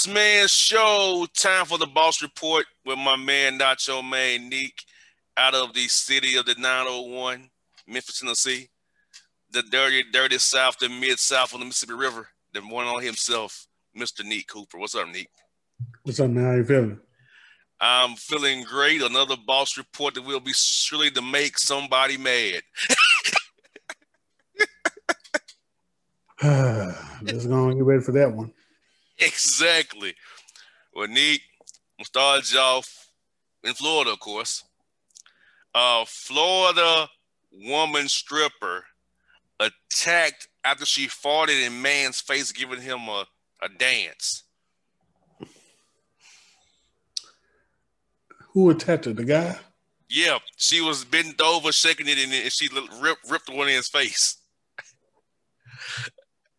Boss Man Show. Time for the Boss Report with my man Nacho Man Neek out of the city of the 901, Memphis, Tennessee. The dirty, dirty south, the mid south of the Mississippi River. The one on himself, Mr. Neek Cooper. What's up, Neek? What's up, man? How you feeling? I'm feeling great. Another boss report that will be surely to make somebody mad. Let's go and get ready for that one. Exactly. Well, Neek, we'll start you off in Florida, of course. A Florida woman stripper attacked after she farted in man's face, giving him a, a dance. Who attacked her? The guy? Yeah, she was bent over, shaking it, and she ripped, ripped one in his face.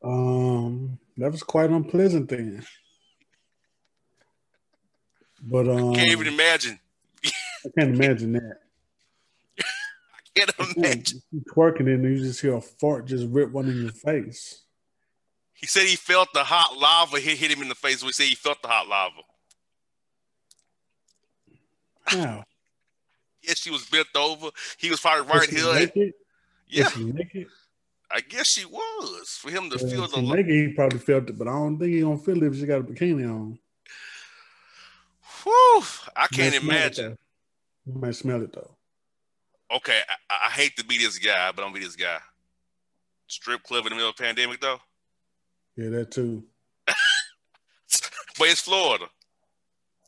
Um, that was quite unpleasant then. But um, I can't even imagine. I can't imagine that. I can't imagine. You twerking and you just hear a fart just rip one in your face. He said he felt the hot lava hit, hit him in the face. We say he felt the hot lava. How? yes, she was bent over. He was probably right here. Yeah. I guess she was for him to yeah, feel the. Naked, he probably felt it, but I don't think he gonna feel it if she got a bikini on. Whew, I can't imagine. You might smell it though. Okay, I, I, hate to be this guy, but I'm gonna be this guy. Strip club in the middle of pandemic though. Yeah, that too. but it's Florida.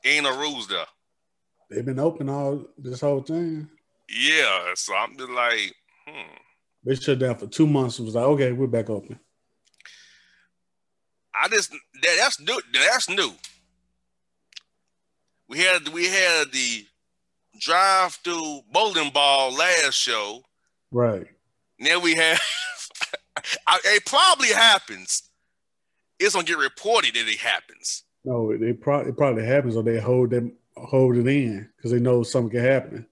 Ain't no rules there. They've been open all this whole thing. Yeah, so I'm just like, hmm. They shut down for two months. It was like, okay, we're back open. I just that, that's new. That's new. We had we had the drive through bowling ball last show. Right. Now we have it probably happens. It's gonna get reported that it happens. No, it, pro- it probably happens or they hold them hold it in because they know something can happen.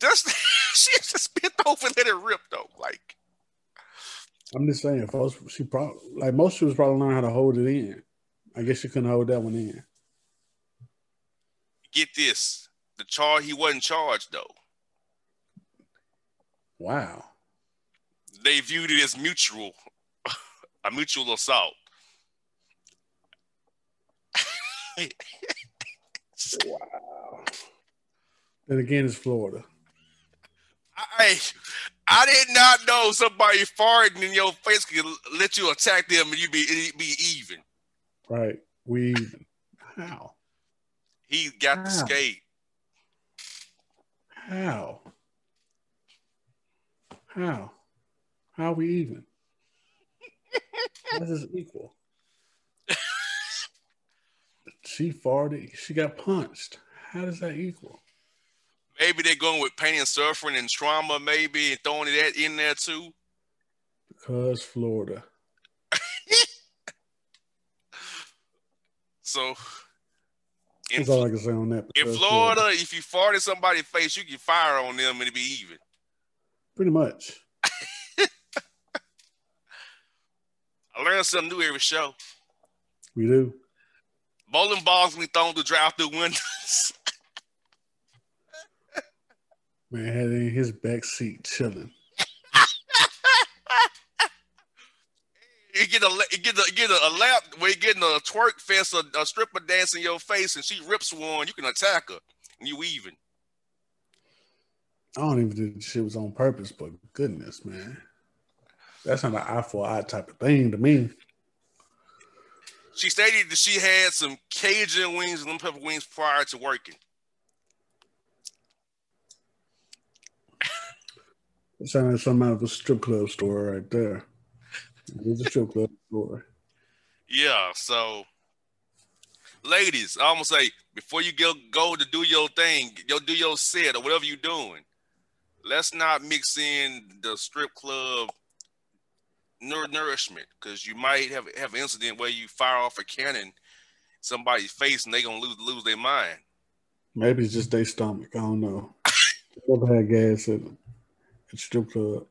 Just she just bent over and let it rip though. Like I'm just saying, folks, she probably like most strippers probably learn how to hold it in. I guess she couldn't hold that one in. Get this. The charge he wasn't charged though. Wow. They viewed it as mutual, a mutual assault. wow. And again, it's Florida. I I did not know somebody farting in your face could let you attack them and you be be even. Right. We even. how? He got how? the skate. How? How? How are we even? This is equal? she farted. She got punched. How does that equal? Maybe they're going with pain and suffering and trauma, maybe, and throwing that in there too. Because Florida. so in, That's all I can say on that. In Florida, uh, Florida, if you fart in somebody's face, you can fire on them and it be even. Pretty much. I learn something new every show. We do. Bowling balls we thrown to drive through windows. Man had in his back seat chilling. you get a you get a get a, a lap where you getting a twerk fest, a, a stripper dance in your face, and she rips one. You can attack her, and you even. I don't even think the shit was on purpose, but goodness, man, that's not an eye for eye type of thing to me. She stated that she had some Cajun wings and them pepper wings prior to working. It sounded like something out of a strip club store right there. It's a strip club store. Yeah, so ladies, I'm gonna say before you go go to do your thing, go do your set or whatever you're doing. Let's not mix in the strip club nourishment because you might have have an incident where you fire off a cannon somebody's face and they gonna lose lose their mind. Maybe it's just their stomach. I don't know. Never had gas in them at strip club.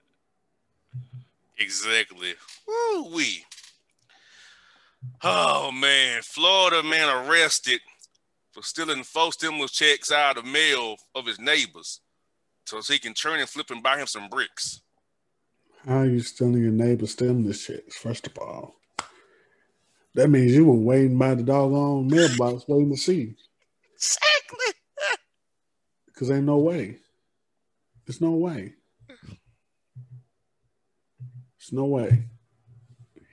Exactly. Woo wee. Oh man, Florida man arrested for stealing four stimulus checks out of mail of his neighbors, so he can turn and flip and buy him some bricks. How are you stealing your neighbor's stimulus checks? First of all, that means you were waiting by the doggone mailbox waiting to see. Exactly. Because ain't no way. There's no way. There's no way.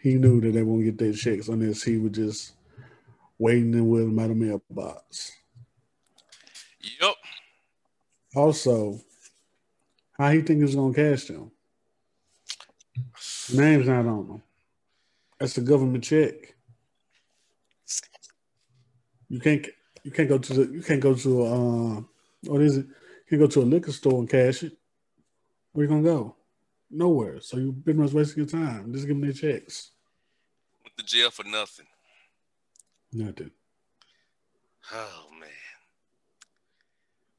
He knew that they won't get their checks unless he was just waiting and waiting by the mailbox. Yep. Also, how he think he's gonna cash them? Name's not on them. That's a government check. You can't you can't go to the you can't go to uh what is it? You can go to a liquor store and cash it. Where you gonna go? Nowhere. So you've been much wasting your time. Just give them their checks. Went to jail for nothing. Nothing. Oh man.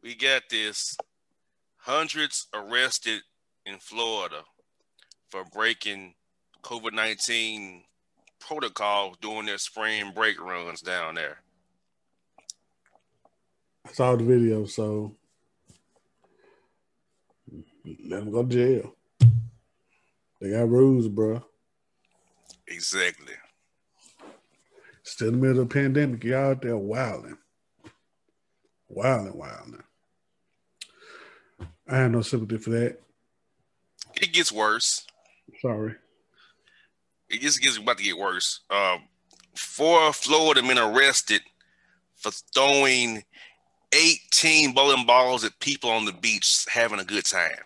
We got this. Hundreds arrested in Florida for breaking COVID 19 protocols during their spring break runs down there. I saw the video, so let them go to jail. They got rules, bro. Exactly. Still in the middle of the pandemic, y'all out there wilding. Wilding, wilding. I have no sympathy for that. It gets worse. Sorry. It just gets about to get worse. Um, four Florida men arrested for throwing 18 bowling balls at people on the beach having a good time.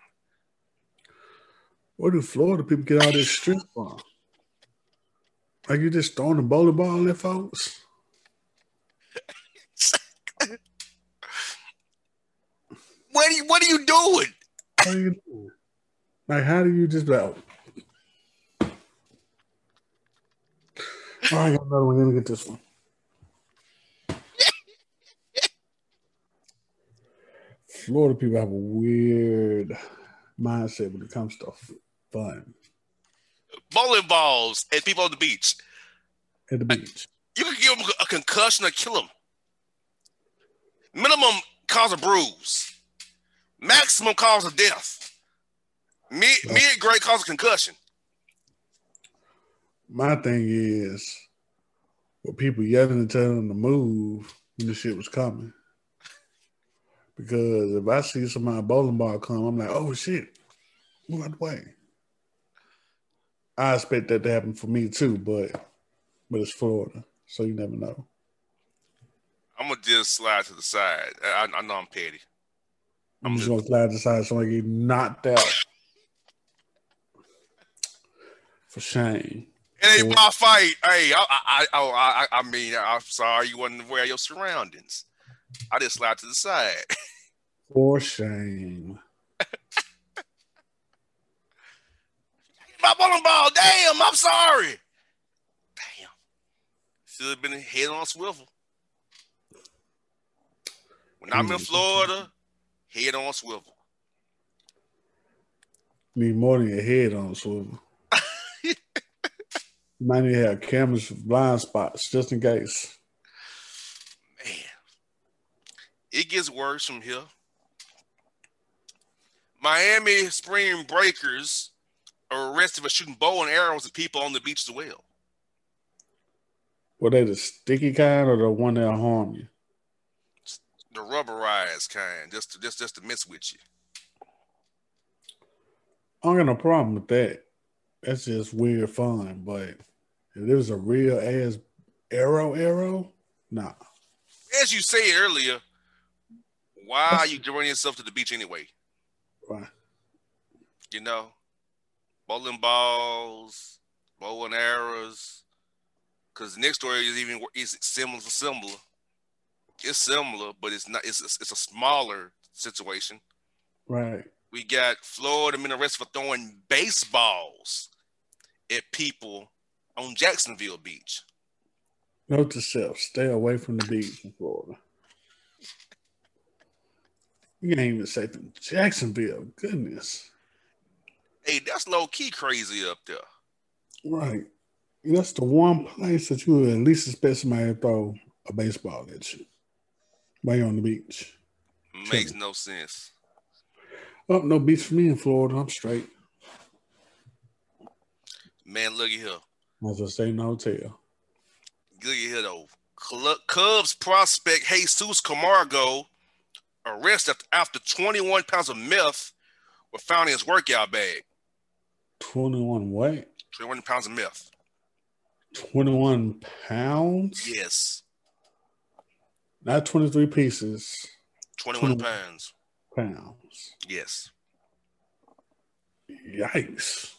Where do Florida people get all this strength from? Like you just throwing a bowling ball at folks? What are you what are you doing? How you doing? Like how do you just like oh. I got another one. Let me get this one. Florida people have a weird mindset when it comes to fun Bowling balls and people on the beach. at the beach. You could give them a concussion or kill them. Minimum cause a bruise. Maximum cause of death. Mid mid grade cause of concussion. My thing is, with people yelling and telling them to move when the shit was coming. Because if I see somebody bowling ball come, I'm like, oh shit, move out the way. I expect that to happen for me too, but but it's Florida, so you never know. I'm gonna just slide to the side. I, I know I'm petty. I'm just gonna slide aside somebody get knocked out. For shame. It ain't my fight. Hey, I, I, I, oh, I, I mean, I'm sorry you wasn't aware of your surroundings. I just slide to the side. For shame. My bowling ball. Damn, I'm sorry. Damn. Should have been head on swivel. When I'm in mm. Florida, head on swivel. Need more than your head on swivel. Might need to have cameras for blind spots just in case. Man, it gets worse from here. Miami spring breakers are arrested for shooting bow and arrows at people on the beach as well. Were they the sticky kind or the one that'll harm you? The rubberized kind, just to, just just to mess with you. I don't got no problem with that. That's just weird fun. But if it was a real ass arrow arrow, nah. As you said earlier, why are you drawing yourself to the beach anyway? Right. You know, bowling balls, bow and arrows. Because the next story is even is similar to similar. It's similar, but it's not. It's it's a smaller situation. Right. We got Florida men arrested for throwing baseballs at people on Jacksonville Beach. Note to self: stay away from the beach in Florida. You can't even in Jacksonville. Goodness. Hey, that's low key crazy up there. Right. That's the one place that you would at least expect somebody to throw a baseball at you while you're on the beach. Makes no sense. Oh, no beach for me in Florida. I'm straight. Man, look at here. I just stay in the hotel. Look at here though. Cubs prospect Jesus Camargo arrested after 21 pounds of meth were found in his workout bag. 21 what? 21 pounds of meth. 21 pounds? Yes. Not 23 pieces. 21 pounds. Pounds. Yes. Yikes.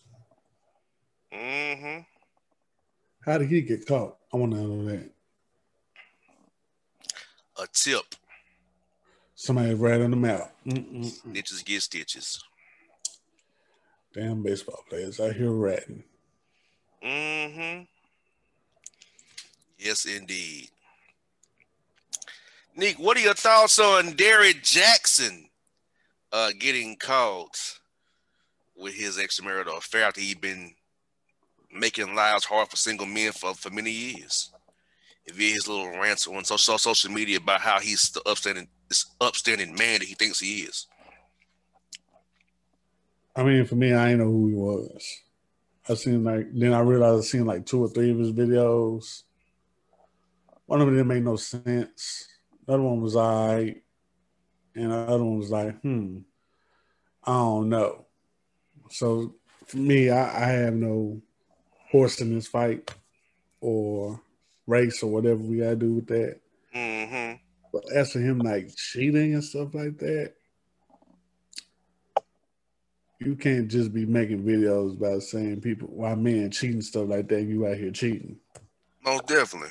Mm-hmm. How did he get caught? I want to know that. A tip. Somebody ratting them out. Stitches get stitches. Damn baseball players out here ratting. Mm-hmm. Yes, indeed. Nick, what are your thoughts on Derrick Jaxn uh, getting caught with his extramarital affair after he'd been making lives hard for single men for, for many years? Via his little rants on social, social media about how he's the upstanding this upstanding man that he thinks he is. I mean, for me, I didn't know who he was. I seen like then I realized I seen like two or three of his videos. One of them didn't make no sense. The other one was I, right, and the other one was like, hmm, I don't know. So for me, I, I have no horse in this fight or race or whatever we gotta do with that. Mm-hmm. But as for him like cheating and stuff like that, you can't just be making videos about saying people why men cheating stuff like that. You out here cheating. Most definitely.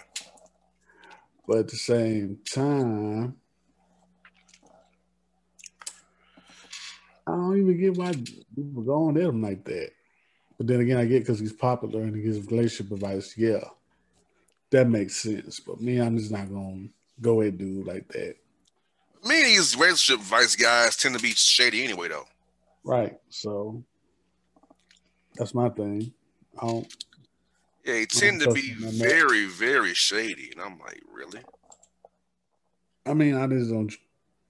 But at the same time, I don't even get why people go on at him like that. But then again, I get because he's popular and he gives relationship advice. Yeah, that makes sense. But me, I'm just not gonna go at dude like that. Of these relationship advice guys tend to be shady anyway, though. Right. So that's my thing. I don't. Yeah, they tend to be very, very shady, and I'm like, really? I mean, I just don't.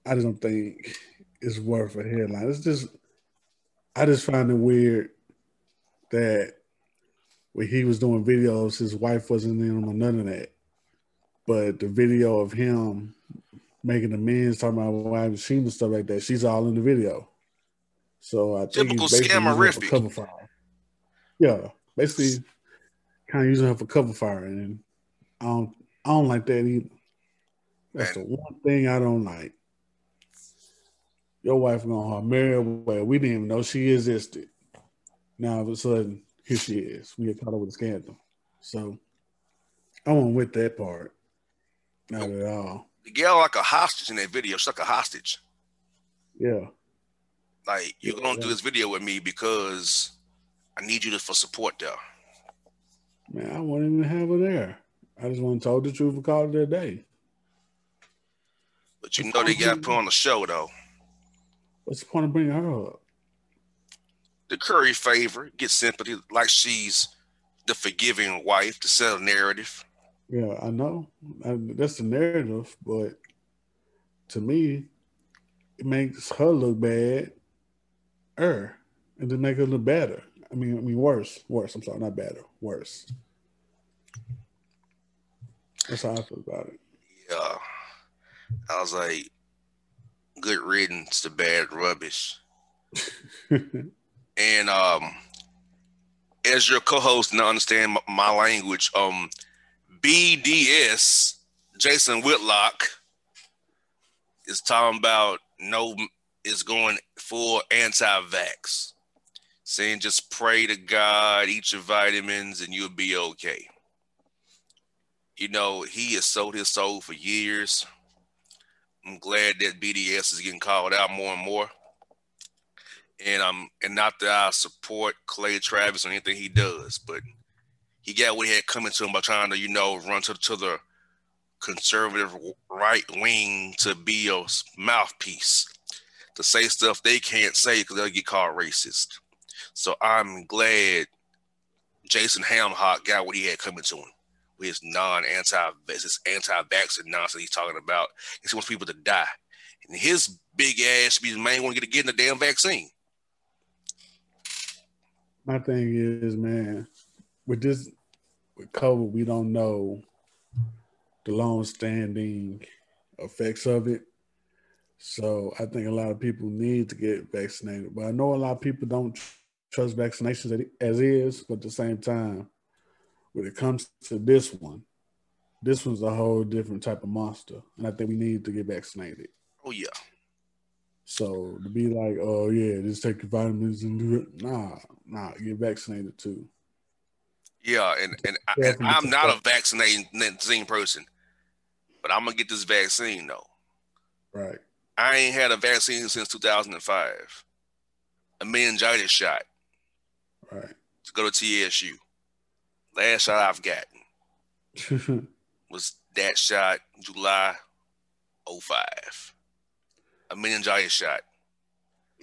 I just don't think it's worth a headline. It's just, I just find it weird that when he was doing videos, his wife wasn't in on none of that. But the video of him making amends, talking about why she and stuff like that, she's all in the video. So I think typical scammerific. Cover fire. Yeah, basically, kind of using her for cover fire, and I don't, I don't like that either. That's the one thing I don't like. Your wife gonna marry away. We didn't even know she existed. Now all of a sudden, here she is. We get caught up with a scandal. So I went with that part. Not at all. The girl like a hostage in that video. She's like a hostage. Yeah. Like you're gonna yeah. do this video with me because I need you to for support there. Man, I wouldn't even have her there. I just want to tell the truth and call it a day. But you What's know they got put on the show though. What's the point of bringing her up? The Curry favor, get sympathy, like she's the forgiving wife to sell a narrative. Yeah, I know. I, that's the narrative, but to me, it makes her look bad her and to make her look better. I mean, I mean worse, worse. I'm sorry, not better, worse. That's how I feel about it. Yeah, I was like, good riddance to bad rubbish. and um, as your co-host and I understand my language, um, BDS Jason Whitlock is talking about no is going full anti-vax, saying just pray to God, eat your vitamins, and you'll be okay. You know, he has sold his soul for years. I'm glad that BDS is getting called out more and more. And I'm and not that I support Clay Travis or anything he does, but he got what he had coming to him by trying to, you know, run to, to the conservative right wing to be a mouthpiece to say stuff they can't say because they'll get called racist. So I'm glad Jason Hamhock got what he had coming to him with his non anti his anti vaccine nonsense he's talking about. He wants people to die. And his big ass be the main one to get in the damn vaccine. My thing is, man, with this with COVID, we don't know the long standing effects of it. So I think a lot of people need to get vaccinated. But I know a lot of people don't trust vaccinations as is, but at the same time, when it comes to this one, this one's a whole different type of monster. And I think we need to get vaccinated. Oh yeah. So to be like, oh yeah, just take your vitamins and do it. Nah, nah, get vaccinated too. Yeah, and and, and I'm not a vaccinating person, but I'm gonna get this vaccine though. Right. I ain't had a vaccine since 2005. A meningitis shot. Right. To go to TSU. Last shot I've gotten was that shot July 05. A meningitis shot.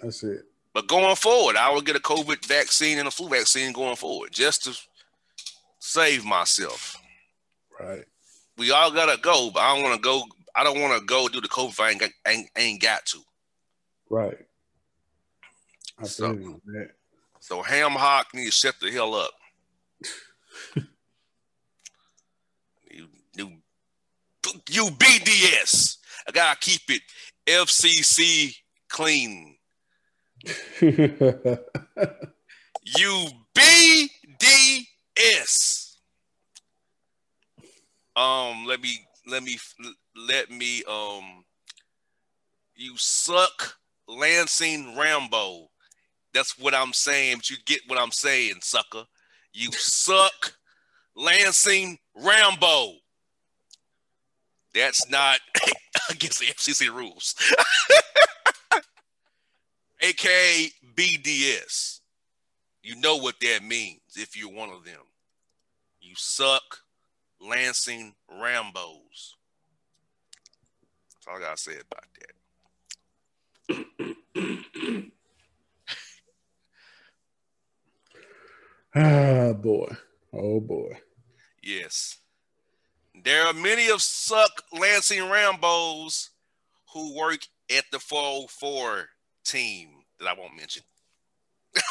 That's it. But going forward, I will get a COVID vaccine and a flu vaccine going forward just to save myself. Right. We all gotta go, but I don't want to go I don't want to go do the COVID. I ain't, got, ain't, ain't got to. Right. I so, that. So Ham Hock need to shut the hell up. you, you, you BDS. I gotta keep it FCC clean. you BDS. Um, let me let me let me um you suck Lansing Rambo. That's what I'm saying. But you get what I'm saying, sucker. You suck Lansing Rambo. That's not against the FCC rules. AKA BDS. You know what that means if you're one of them. You suck Lansing Rambos. That's all I gotta say about that. ah boy. Oh boy. Yes. There are many of suck Lansing Rambos who work at the 404 team that I won't mention.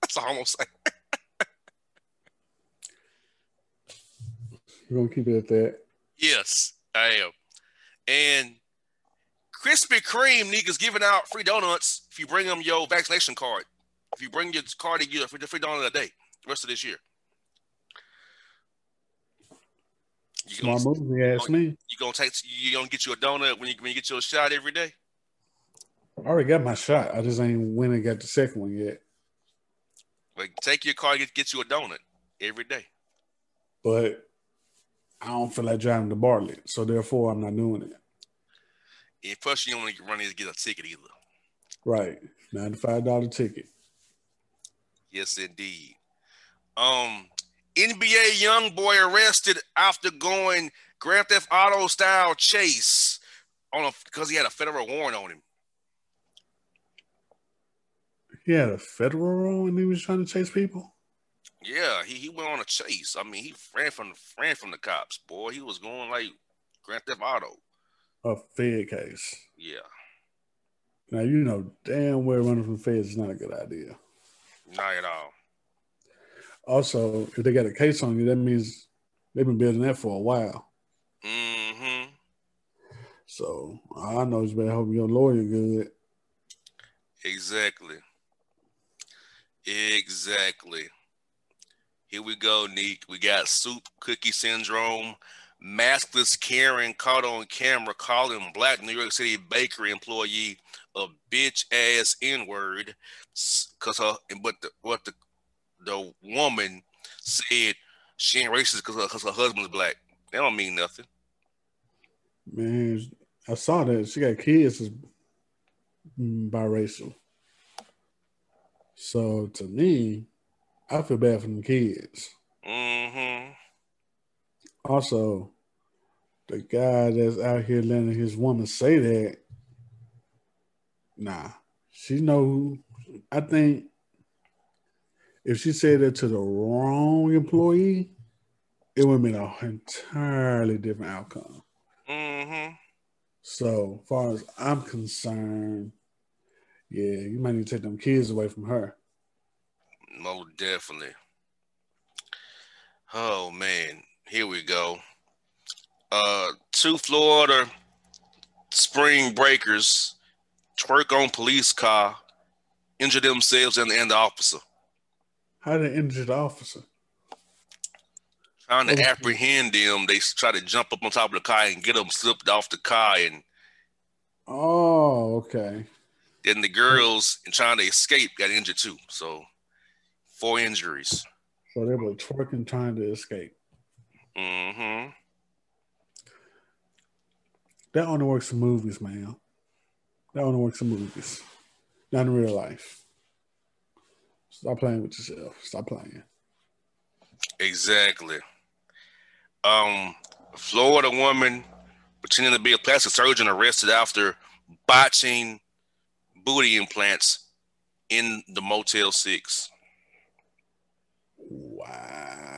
That's all I'm gonna say. We're gonna keep it at that. Yes, I am. And Krispy Kreme niggas giving out free donuts if you bring them your vaccination card. If you bring your card, you get a free, donut a day the rest of this year. You Smart move, you ask me. You gonna take you gonna get you a donut when you when you get your shot every day? I already got my shot. I just ain't went and got the second one yet. Like take your car, get get you a donut every day. But I don't feel like driving to Bartlett, so therefore I'm not doing it. And plus, you don't want to run in to get a ticket either. Right, ninety-five dollar ticket. Yes, indeed. Um, NBA YoungBoy arrested after going Grand Theft Auto style chase on a because he had a federal warrant on him. He had a federal warrant and he was trying to chase people. Yeah, he, he went on a chase. I mean, he ran from ran from the cops. Boy, he was going like Grand Theft Auto. A Fed case. Yeah. Now you know damn well running from feds is not a good idea. Not at all. Also, if they got a case on you, that means they've been building that for a while. Mm-hmm. So I know you better hope your lawyer good. Exactly. Exactly. Here we go, Neek. We got soup cookie syndrome. Maskless Karen caught on camera calling black New York City bakery employee a bitch ass N word. Cause her, but the, what the the woman said she ain't racist because her, cause her husband's black. That don't mean nothing. Man, I saw that she got kids is biracial. So to me, I feel bad for the kids. Mm-hmm. Also, the guy that's out here letting his woman say that, nah, she know. I think if she said that to the wrong employee, it would have been an entirely different outcome. Mm-hmm. So, far as I'm concerned, yeah, you might need to take them kids away from her. Most definitely. Oh man, here we go. Uh, two Florida spring breakers twerk on police car, injure themselves and, and the officer. How did they injure the officer? Trying to Okay. apprehend them, they try to jump up on top of the car and get them slipped off the car, and Oh, okay. then the girls and trying to escape got injured too. So four injuries. So they were twerking trying to escape. Mm-hmm. That only works in movies, man. That only works in movies, not in real life. Stop playing with yourself. Stop playing. Exactly. Um, Florida woman pretending to be a plastic surgeon arrested after botching booty implants in the Motel Six. Wow.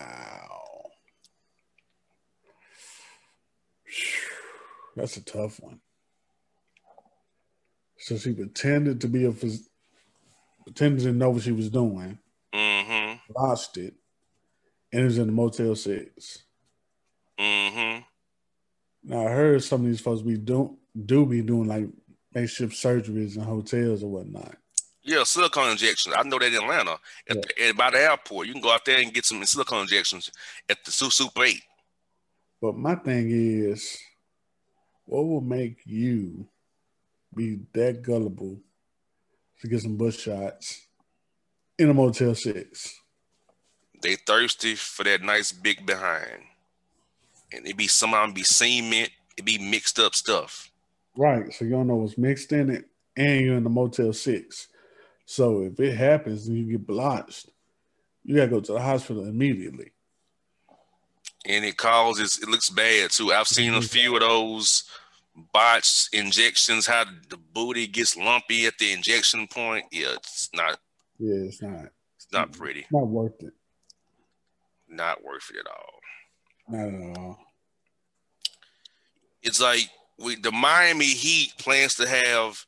That's a tough one. So she pretended to be a phys- pretended to know what she was doing, Mm-hmm. lost it, and it was in the Motel Six. Mm-hmm. Now I heard some of these folks be do do be doing like makeshift surgeries in hotels or whatnot. Yeah, silicone injections. I know that in Atlanta. At, the, at by the airport, you can go out there and get some silicone injections at the Super Eight. But my thing is, what will make you be that gullible to get some butt shots in a Motel Six? They thirsty for that nice big behind, and it be somehow be cement. It be mixed up stuff. Right. So you don't know what's mixed in it, and you're in the Motel Six. So if it happens and you get blotched, you gotta go to the hospital immediately. And it causes it looks bad too. I've seen a mm-hmm. few of those botched injections. How the booty gets lumpy at the injection point. Yeah, it's not Yeah, it's not. it's not pretty. Not worth it. Not worth it at all. Not at all. It's like we the Miami Heat plans to have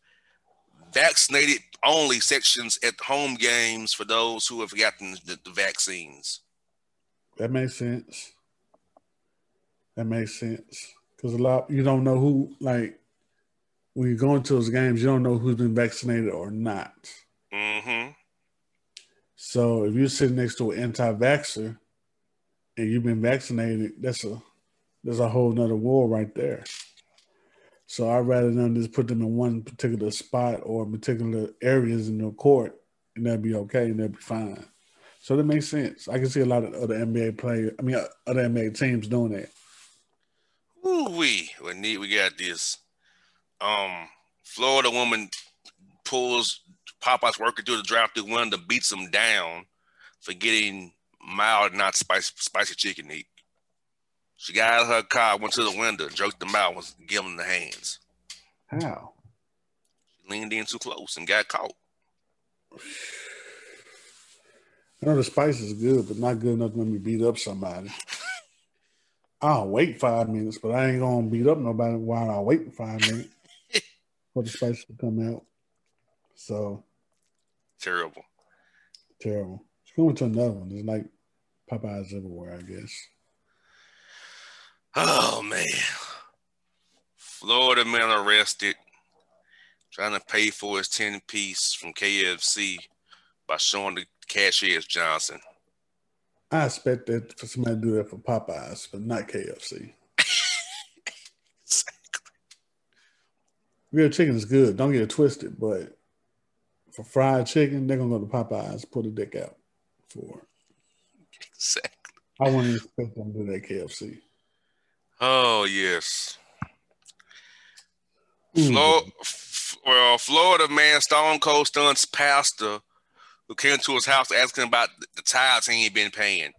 vaccinated only sections at home games for those who have gotten the, the vaccines. That makes sense. That makes sense. Because a lot you don't know who like when you go into those games, you don't know who's been vaccinated or not. Mm-hmm. So if you're sitting next to an anti-vaxxer and you've been vaccinated, that's a that's a whole nother war right there. So I'd rather than just put them in one particular spot or particular areas in the court, and that'd be okay and that'd be fine. So that makes sense. I can see a lot of other NBA players, I mean, uh, other NBA teams doing that. Ooh wee. Well, Neek. We got this. Um, Florida woman pulls Popeyes worker through the drive-through window, beats him down for getting mild, not spicy, spicy chicken to eat. She got out of her car, went to the window, jerked him out, was giving the hands. How? She leaned in too close and got caught. I know the spice is good, but not good enough to let me beat up somebody. I'll wait five minutes, but I ain't gonna beat up nobody while I wait five minutes for the spice to come out. So Terrible. terrible. It's going to another one. There's like Popeyes everywhere, I guess. Oh man. Florida man arrested trying to pay for his 10 piece from KFC by showing the cashier Johnson. I expect that for somebody to do that for Popeyes, but not KFC. Real chicken is good. Don't get it twisted, but for fried chicken, they're gonna go to Popeyes, pull the dick out for. it. Exactly. I wouldn't expect them to do that KFC. Oh yes. Mm. Florida, well, Florida man Stone Cold Stunts pastor who came to his house asking about the tithes he ain't been paying.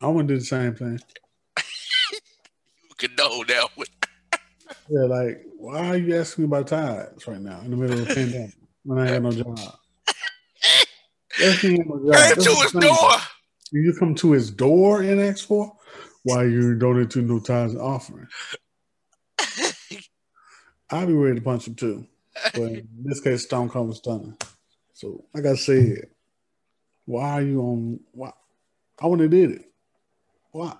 I want to do the same thing. You could know that one. Yeah, like, why are you asking me about tithes right now in the middle of a pandemic when I ain't got no job? Came to his door. You come to his door and ask for why you donate to no tithes and offering. I'd be ready to punch him too. But in this case, Stone Cold was stunning. So, like I said, why are you on? Why? I wouldn't have did it. Why?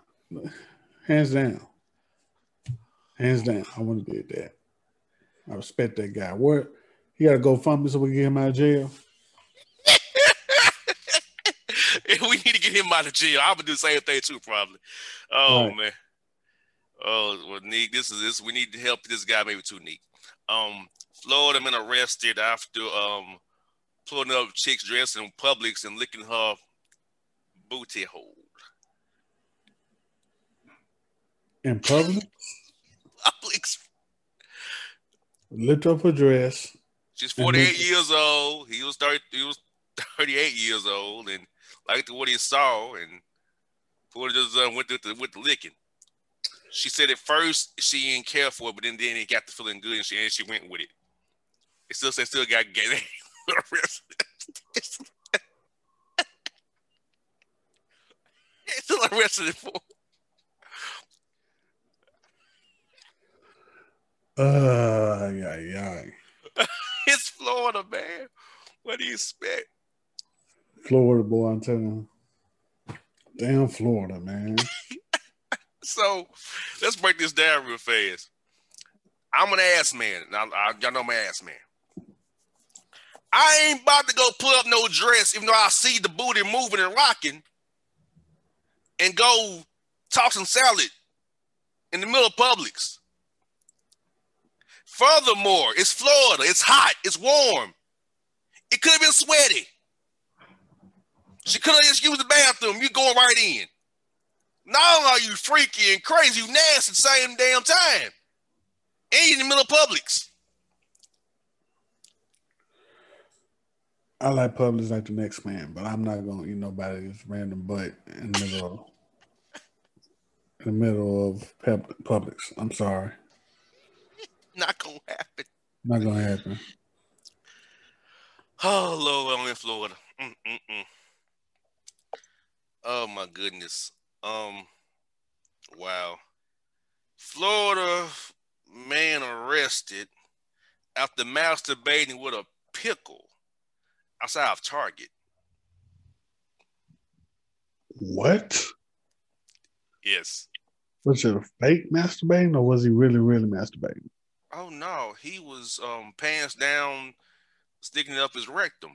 Hands down. Hands down. I wouldn't have did that. I respect that guy. What? He got to go fund me so we can get him out of jail. we need to get him out of jail. I would do the same thing too, probably. Oh right. man. Oh well, Nick, this is this. We need to help this guy maybe too, Nick. Um, Florida man arrested after um pulling up chicks dressed in Publix and licking her booty hole. In public? Publix. Lift up her dress. She's 48 years old. He was 30, he was 38 years old and liked what he saw and Florida just uh, went with the, with the licking. She said at first she didn't care for it, but then then it got to feeling good and she and she went with it. It still said still got arrested. still arrested for. Uh, yeah, yeah. it's Florida, man. What do you expect? Florida boy, I'm telling you. Damn Florida, man. so let's break this down real fast. I'm an ass man. I, I, y'all know my ass man. I ain't about to go pull up no dress, even though I see the booty moving and rocking, and go toss some salad in the middle of Publix. Furthermore, it's Florida. It's hot. It's warm. It could have been sweaty. She could have just used the bathroom. You going right in. Not only are you freaky and crazy, you nasty at the same damn time. And you in the middle of Publix. I like Publix like the next man, but I'm not gonna eat nobody's random butt in the middle of in the middle of Publix. I'm sorry. Not gonna happen. Not gonna happen. Oh Lord, I'm in Florida. Mm-mm-mm. Oh my goodness. Um. Wow. Florida man arrested after masturbating with a pickle outside of Target. What? Yes. Was it a fake masturbating or was he really, really masturbating? Oh no, he was um pants down, sticking up his rectum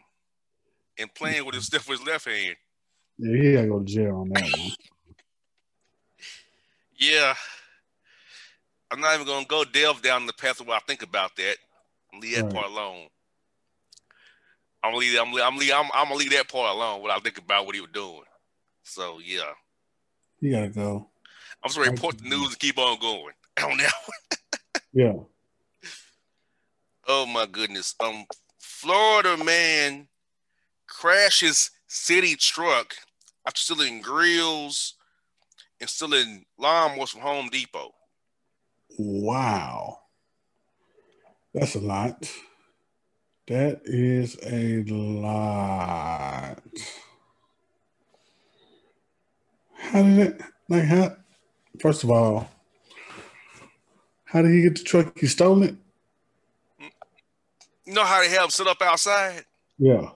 and playing with his stuff with his left hand. Yeah, he gotta go to jail on that one. yeah. I'm not even gonna go delve down the path of what I think about that. Leave that right. part alone. I'm gonna leave. I'm, I'm, leave, I'm, I'm gonna leave that part alone. What I think about what he was doing. So yeah, you gotta go. I'm just gonna report the news and keep on going on that yeah. Oh my goodness. Um, Florida man crashes city truck after stealing grills and stealing lawnmowers from Home Depot. Wow. That's a lot. That is a lot. How did it like how first of all, how did he get the truck? He stole it? You know how they have set up outside? Yeah.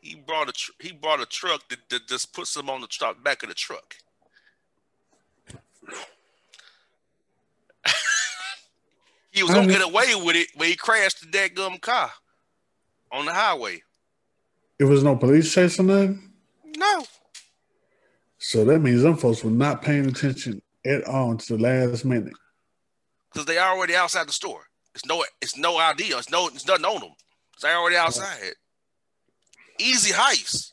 He brought a tr- he brought a truck that, that just puts them on the truck, back of the truck. He was gonna get away with it, but he crashed the dead gum car on the highway. It was no police chasing them. No. So that means them folks were not paying attention at all until the last minute. Because they already outside the store. It's no, it's no idea. It's no, it's nothing on them. They already outside. Easy heist.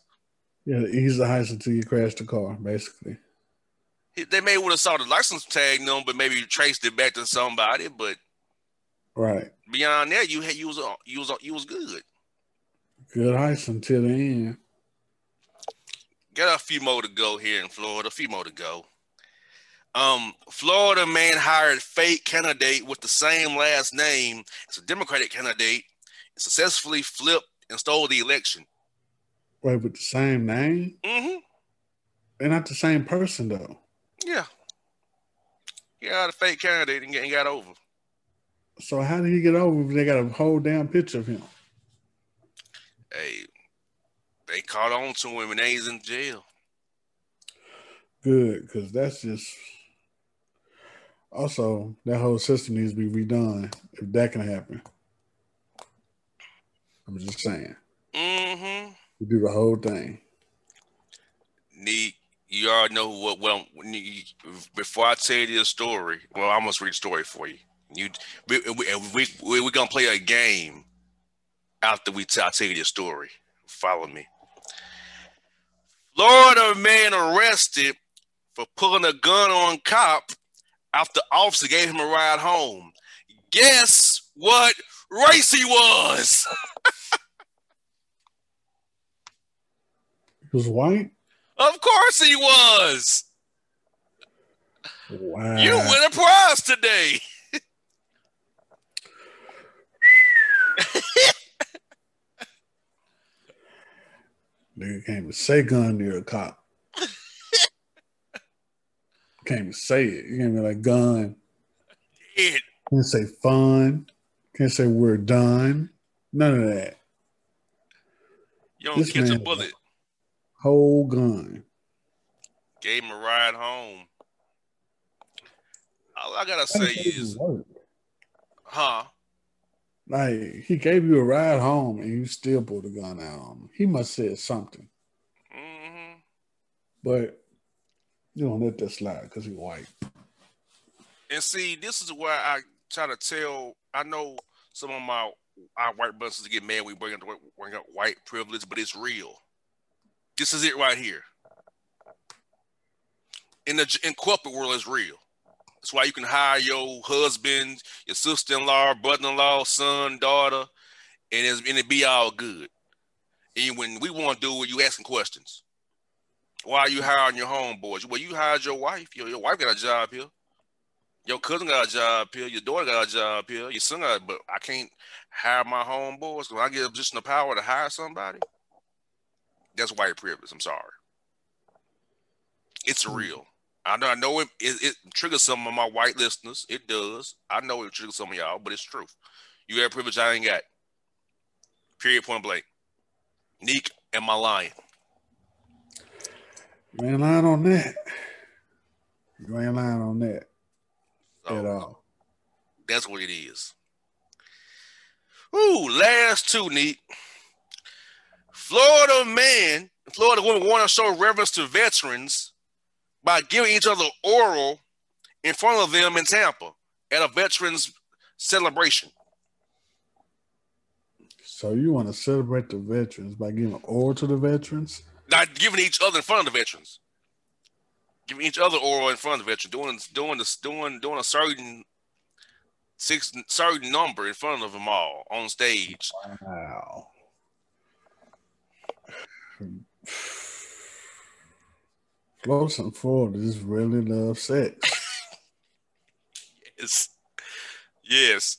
Yeah, easy heist until you crash the car, basically. They may would have saw the license tag but maybe traced it back to somebody. But right beyond that, you had you was you was you was good. Good heist until the end. Got a few more to go here in Florida. A few more to go. Um, Florida man hired fake candidate with the same last name as a Democratic candidate and successfully flipped and stole the election. Wait, with the same name? Mm-hmm. They're not the same person though. Yeah. He had a fake candidate and got over. So how did he get over if they got a whole damn picture of him? Hey, they caught on to him and he's in jail. Good, because that's just also that whole system needs to be redone if that can happen. I'm just saying. Mm-hmm. You do the whole thing. Need you all know what well before I tell you the story, well, I must read the story for you. You we we, we, we, are gonna play a game after we t- I tell you the story. Follow me. Florida man arrested for pulling a gun on cop after officer gave him a ride home. Guess what race he was? he was white? Of course he was. Wow. You win a prize today. Nigga can't even say gun near a cop. can't even say it. You can't be like gun. It. Can't say fun. Can't say we're done. None of that. You don't this catch a bullet. Whole gun. Gave him a ride home. All I gotta say is, huh? Like he gave you a ride home and you still pulled the gun out on him. He must have said something. Mm-hmm. But you don't let that slide because he's white. And see, this is where I try to tell. I know some of my our white brothers get mad. We bring up, bring up white privilege, but it's real. This is it right here. In the in corporate world, it's real. That's why you can hire your husband, your sister-in-law, brother-in-law, son, daughter, and, it's, and it be all good. And when we want to do it, you asking questions. Why are you hiring your homeboys? Well, you hired your wife. Your, your wife got a job here. Your cousin got a job here. Your daughter got a job here. Your son got, but I can't hire my homeboys. When I get a position of power to hire somebody, that's white privilege. I'm sorry. It's hmm. real. I know, I know it, it, it, triggers some of my white listeners. It does. I know it triggers some of y'all, but it's true. You have privilege I ain't got. Period. Point blank. Neek, am I lying? You ain't lying on that. You ain't lying on that so, at all. That's what it is. Ooh, last two, Neek. Florida man, Florida woman want to show reverence to veterans by giving each other oral in front of them in Tampa at a veterans celebration. So you want to celebrate the veterans by giving oral to the veterans? Not giving each other in front of the veterans. Giving each other oral in front of the veterans, doing doing this doing doing a certain six certain number in front of them all on stage. Wow. Close and Florida just really love sex. yes. Yes.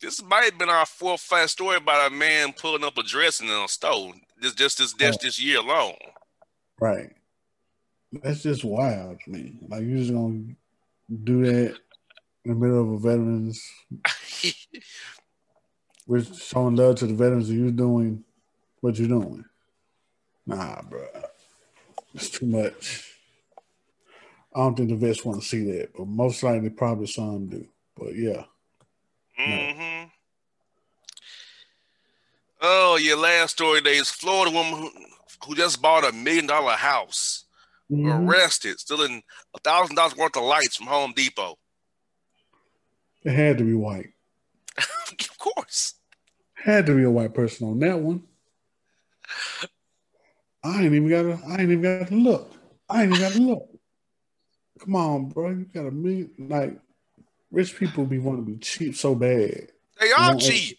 This might have been our fourth fast story about a man pulling up a dress in a stove. This just this just this year alone. Right. That's just wild to me. Like you just gonna do that in the middle of a veterans we're showing love to the veterans and you doing what you're doing. Nah, bro. It's too much. I don't think the vets want to see that, but most likely probably some do. But yeah. Mm-hmm. No. Oh, your last story today is Florida woman who, who just bought a million dollar house mm-hmm. arrested, stealing a thousand dollars worth of lights from Home Depot. It had to be white. of course. Had to be a white person on that one. I ain't even gotta. I ain't even got to look. I ain't even got to look. Come on, bro. You gotta meet like rich people be want to be cheap so bad. They are cheap.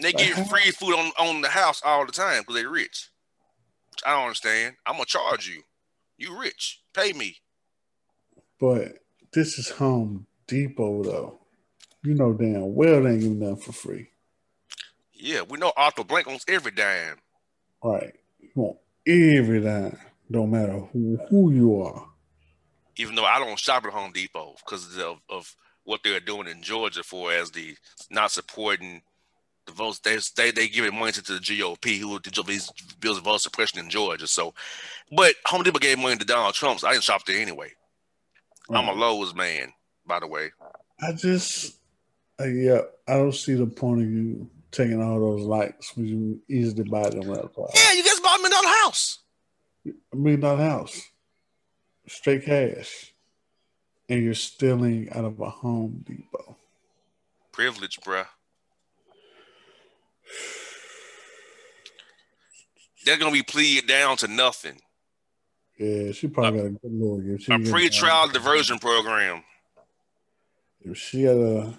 They get free food on, on the house all the time because they're rich. I don't understand. I'm gonna charge you. You rich. Pay me. But this is Home Depot though. You know damn well they ain't giving nothing for free. Yeah, we know Arthur Blank owns every dime. Right. You want every dime. Don't matter who, who you are. Even though I don't shop at Home Depot because of, of what they're doing in Georgia for as the not supporting the votes. They they they giving money to the GOP who did these bills of vote suppression in Georgia. So, but Home Depot gave money to Donald Trump, so I didn't shop there anyway. Right. I'm a Lowe's man, by the way. I just, uh, yeah, I don't see the point of you taking all those likes when you easily buy them at a Yeah, you guys bought a million dollar house. A million dollar house, straight cash, and you're stealing out of a Home Depot. Privilege, bruh. They're gonna be pleaded down to nothing. Yeah, she probably got a good lawyer. She A pre-trial diversion program. If she had a,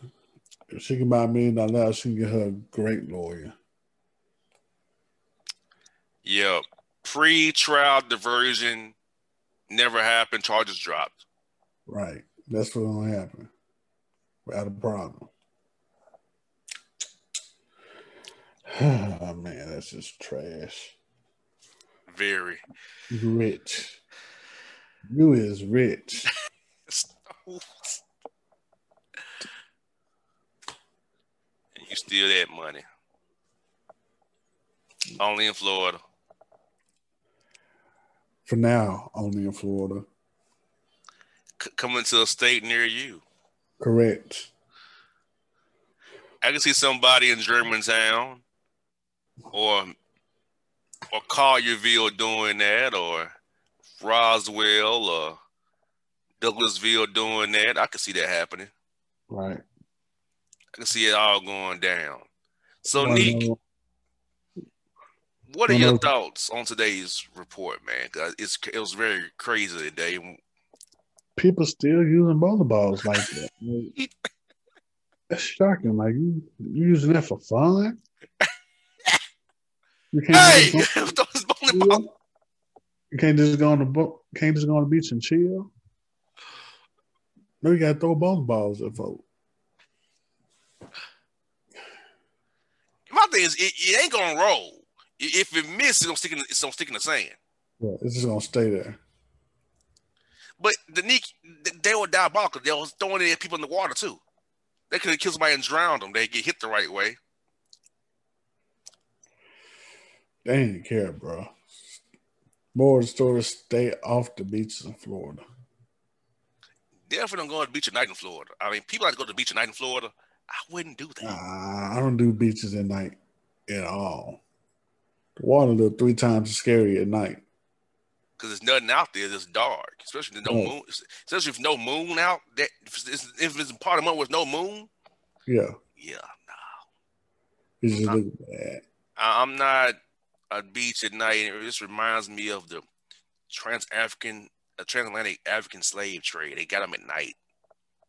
if she can buy a million dollars, she can get her a great lawyer. Yeah, pre-trial diversion never happened. Charges dropped. Right, that's what's gonna happen. Without a problem. oh man, that's just trash. Very rich. You is rich. steal that money. Only in Florida. For now, only in Florida. C- coming to a state near you. Correct. I can see somebody in Germantown or or Collierville doing that, or Roswell or Douglasville doing that. I can see that happening. Right. I can see it all going down. So, Neek, what are your thoughts on today's report, man? Cause it's it was very crazy today. People still using bowling balls like that. That's shocking. Like you, you using that for fun? You can't hey, just go, you can't just go on the boat. Can't just go on the beach and chill. No, you got to throw bowling balls at folks. Thing is, it, it, ain't gonna roll. If it misses, it's gonna stick in, it's gonna stick in the sand. Yeah, it's just gonna stay there. But the Neek, they were diabolical. They was throwing it at people in the water too. They could have killed somebody and drowned them. They get hit the right way. They didn't care, bro. More stories stay off the beaches in Florida. Definitely don't go to the beach at night in Florida. I mean, people like to go to the beach at night in Florida. I wouldn't do that. Nah, I don't do beaches at night at all. The water look three times as scary at night. Because there's nothing out there that's dark, especially if no oh. moon. Especially if no moon out. That if it's, if it's part of the month with no moon. Yeah. Yeah. No. It's just I'm, bad. I'm not a beach at night. It just reminds me of the trans African, uh, transatlantic African slave trade. They got them at night,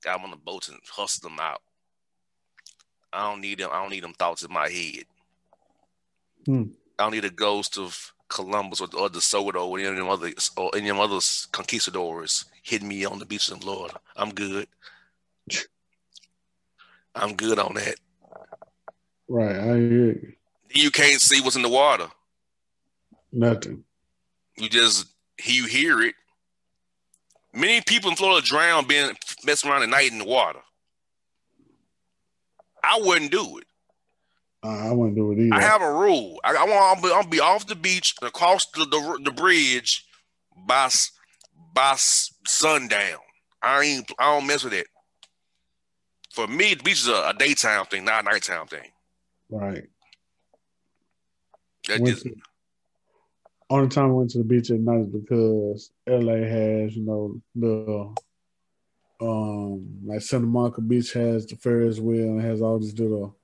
got them on the boats and hustled them out. I don't need them. I don't need them thoughts in my head. Hmm. I don't need a ghost of Columbus or, or De Soto or any of them other or any of them other conquistadors hitting me on the beach in Florida. I'm good. I'm good on that. Right, I agree. You can't see what's in the water. Nothing. You just you hear it. Many people in Florida drown being messing around at night in the water. I wouldn't do it. I wouldn't do it either. I have a rule. I, I want I'm, I'm be off the beach across the, the, the bridge by by sundown. I ain't I don't mess with it. For me, the beach is a, a daytime thing, not a nighttime thing. Right. That just, only time I went to the beach at night is because LA has, you know, the um like Santa Monica Beach has the Ferris wheel and has all these little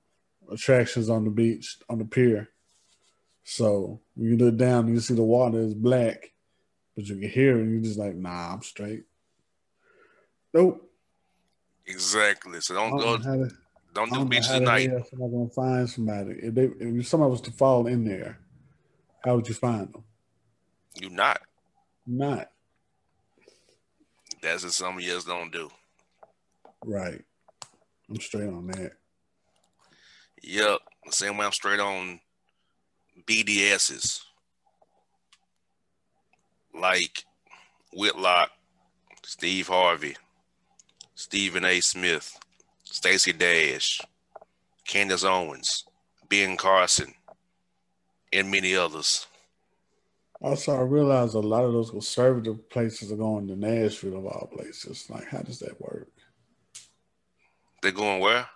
attractions on the beach on the pier. So when you look down and you see the water is black, but you can hear it and you're just like, nah, I'm straight. Nope. Exactly. So don't go. To, don't do beaches at night. I'm gonna find somebody. If they if somebody was to fall in there, how would you find them? You not. Not. That's what some of us don't do. Right. I'm straight on that. Yep. Same way I'm straight on BDSs. Like Whitlock, Steve Harvey, Stephen A. Smith, Stacey Dash, Candace Owens, Ben Carson, and many others. Also, I realize a lot of those conservative places are going to Nashville of all places. Like, how does that work? They're going where?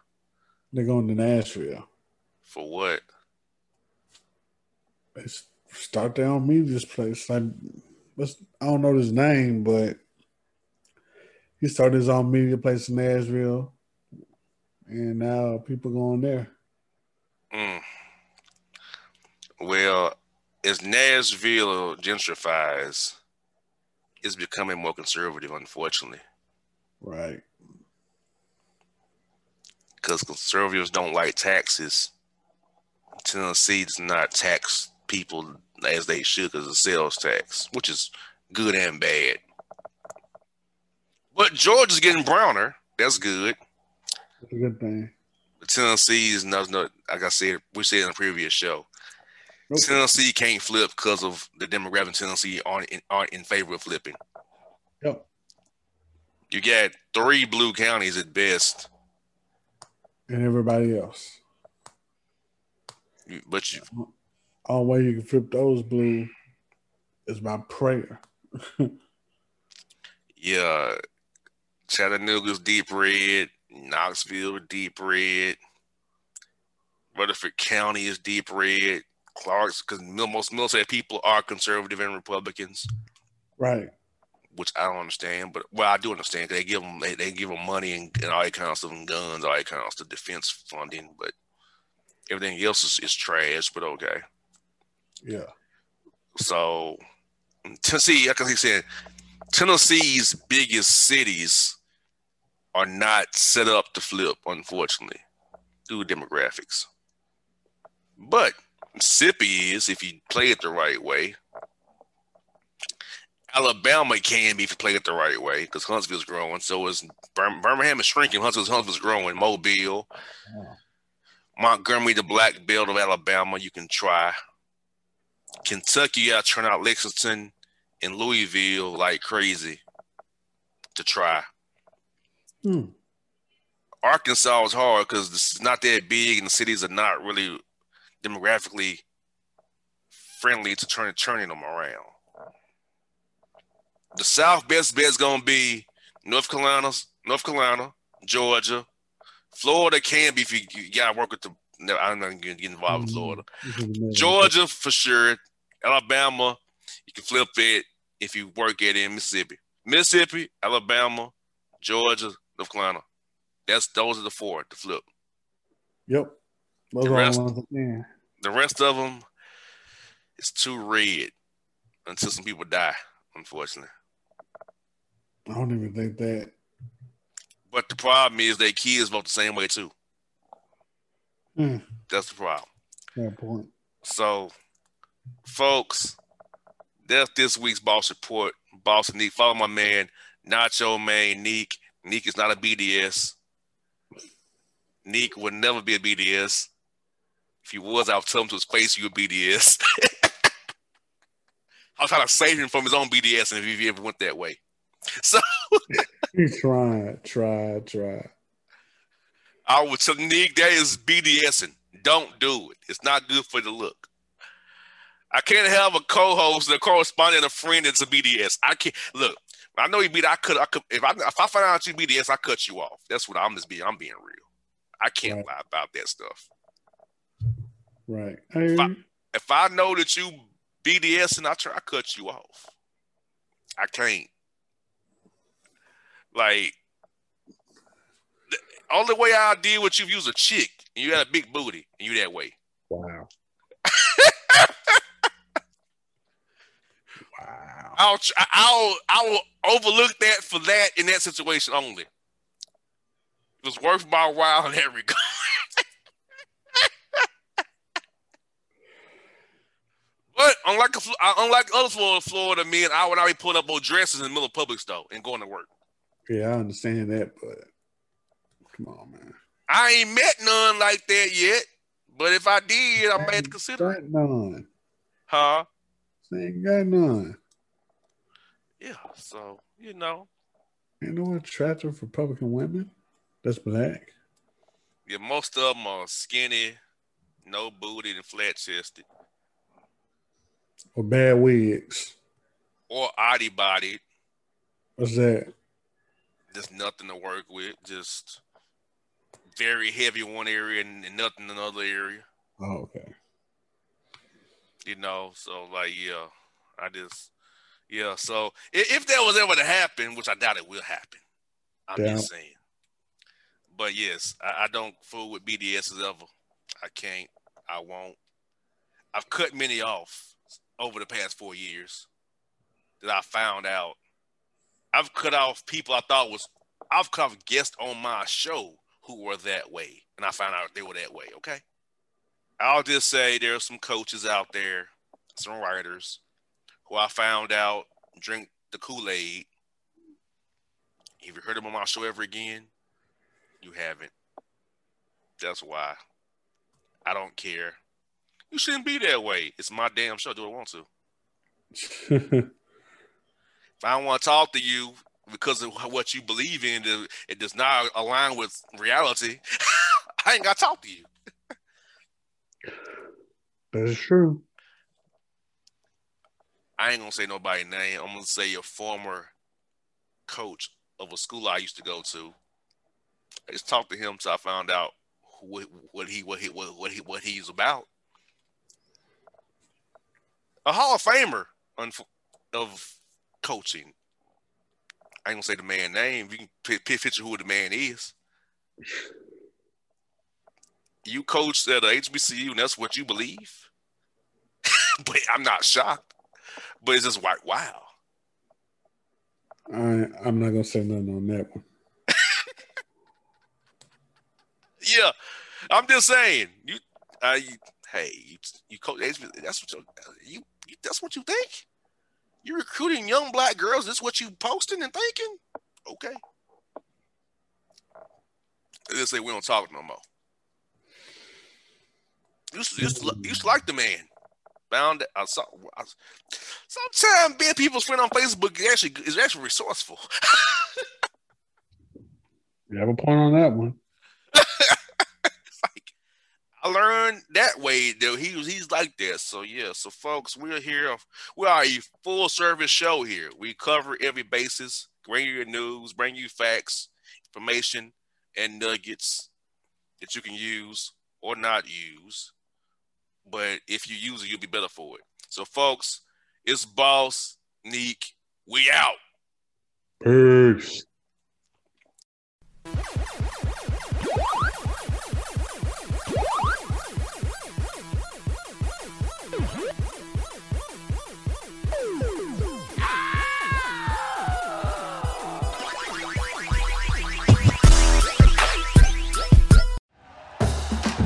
They're going to Nashville. For what? They start their own media place. Like, I don't know his name, but he started his own media place in Nashville, and now people going there. Mm. Well, as Nashville gentrifies, it's becoming more conservative, unfortunately. Right. Because conservatives don't like taxes. Tennessee does not tax people as they should because of sales tax, which is good and bad. But Georgia's getting browner. That's good. That's a good thing. Tennessee is not, not like I said, we said in the previous show. Nope. Tennessee can't flip because of the demographic. Tennessee aren't in, aren't in favor of flipping. Yep. You got three blue counties at best, and everybody else. But you, all way you can flip those blue is by prayer. yeah, Chattanooga's deep red, Knoxville deep red, Rutherford County is deep red. Clark's because most military people are conservative and Republicans, right? Which I don't understand, but well, I do understand because they give them they, they give them money and, and all that kind of stuff and guns, all that kind of stuff, defense funding, but everything else is, is trash. But okay, yeah. So Tennessee, like he said, Tennessee's biggest cities are not set up to flip, unfortunately, due to demographics. But Mississippi is if you play it the right way. Alabama can be if you play it the right way because Huntsville's growing. So is Birmingham is shrinking. Huntsville's, Huntsville's growing. Mobile. Montgomery, the black belt of Alabama, you can try. Kentucky, I turn out Lexington and Louisville like crazy to try. Hmm. Arkansas is hard because it's not that big and the cities are not really demographically friendly to turn turning them around. The South best bet is gonna be North Carolina, North Carolina, Georgia, Florida can be if you, you gotta work with the. I'm not gonna get involved with Florida. Georgia for sure. Alabama, you can flip it if you work at it in Mississippi. Mississippi, Alabama, Georgia, North Carolina. That's those are the four to flip. Yep. Those the rest, the rest of them is too red until some people die, unfortunately. I don't even think that. But the problem is that kids vote the same way too. Mm. That's the problem. Fair point. So, folks, that's this week's Boss Report. Boss and Neek. Follow my man, Nacho Man Neek. Neek is not a BDS. Neek would never be a BDS. If he was, I would tell him to his face you a BDS. I was trying to save him from his own BDS, and if he ever went that way. So he tried, tried, tried. I would Neek that is BDSing. Don't do it. It's not good for the look. I can't have a co-host, a correspondent, a friend that's a BDS. I can't look. I know you beat. I could. I could. If I if I find out you BDS, I cut you off. That's what I'm just being. I'm being real. I can't right. lie about that stuff. Right. If I, if I know that you BDS and I try, I cut you off. I can't. Like the only way I deal with you if you was a chick and you had a big booty and you that way. Wow. wow. I'll I'll I'll overlook that for that in that situation only. It was worth my while in that regard. But unlike uh, unlike other Florida, Florida men, I would not be pulling up on dresses in the middle of public store and going to work. Yeah, I understand that, but come on, man. I ain't met none like that yet. But if I did, I might consider it. None. Huh? Ain't got none. Yeah, so you know. You know what attractive Republican women? That's black. Yeah, most of them are skinny, no booty, and flat chested. Or bad wigs. Or oddie bodied. What's that? Just nothing to work with. Just very heavy one area and, and nothing in another area. Oh, okay. You know, so like yeah, I just yeah. So if, if that was ever to happen, which I doubt it will happen, I'm just saying. But yes, I, I don't fool with BDS as ever. I can't. I won't. I've cut many off over the past four years that I found out. I've cut off people I thought was I've cut off guests on my show who were that way, and I found out they were that way. Okay, I'll just say there are some coaches out there, some writers, who I found out drink the Kool Aid. Have you heard them on my show ever again? You haven't. That's why. I don't care. You shouldn't be that way. It's my damn show. Do I want to? if I don't want to talk to you, because of what you believe in, it does not align with reality. I ain't got to talk to you. that is true. I ain't gonna say nobody name. I'm gonna say your former coach of a school I used to go to. I just talked to him so I found out what, what he what he what, what he what he's about. A Hall of Famer of coaching I ain't gonna say the man name. You can picture who the man is. You coached at a HBCU, and that's what you believe. but I'm not shocked. But it's just like, wow. I I'm not gonna say nothing on that one. yeah, I'm just saying. You, uh, you hey, you, you coach HBCU. That's what you, you. That's what you think. You recruiting young black girls? This what you posting and thinking? Okay. They say we don't talk no more. Used used to, used to like the man. Found I saw. I, sometimes being people's friend on Facebook is actually is actually resourceful. you have a point on that one. I learned that way though. He was he's like that. So yeah. So folks, we're here. We are a full service show here. We cover every basis, bring you your news, bring you facts, information, and nuggets that you can use or not use. But if you use it, you'll be better for it. So folks, it's boss Neek. We out. Peace.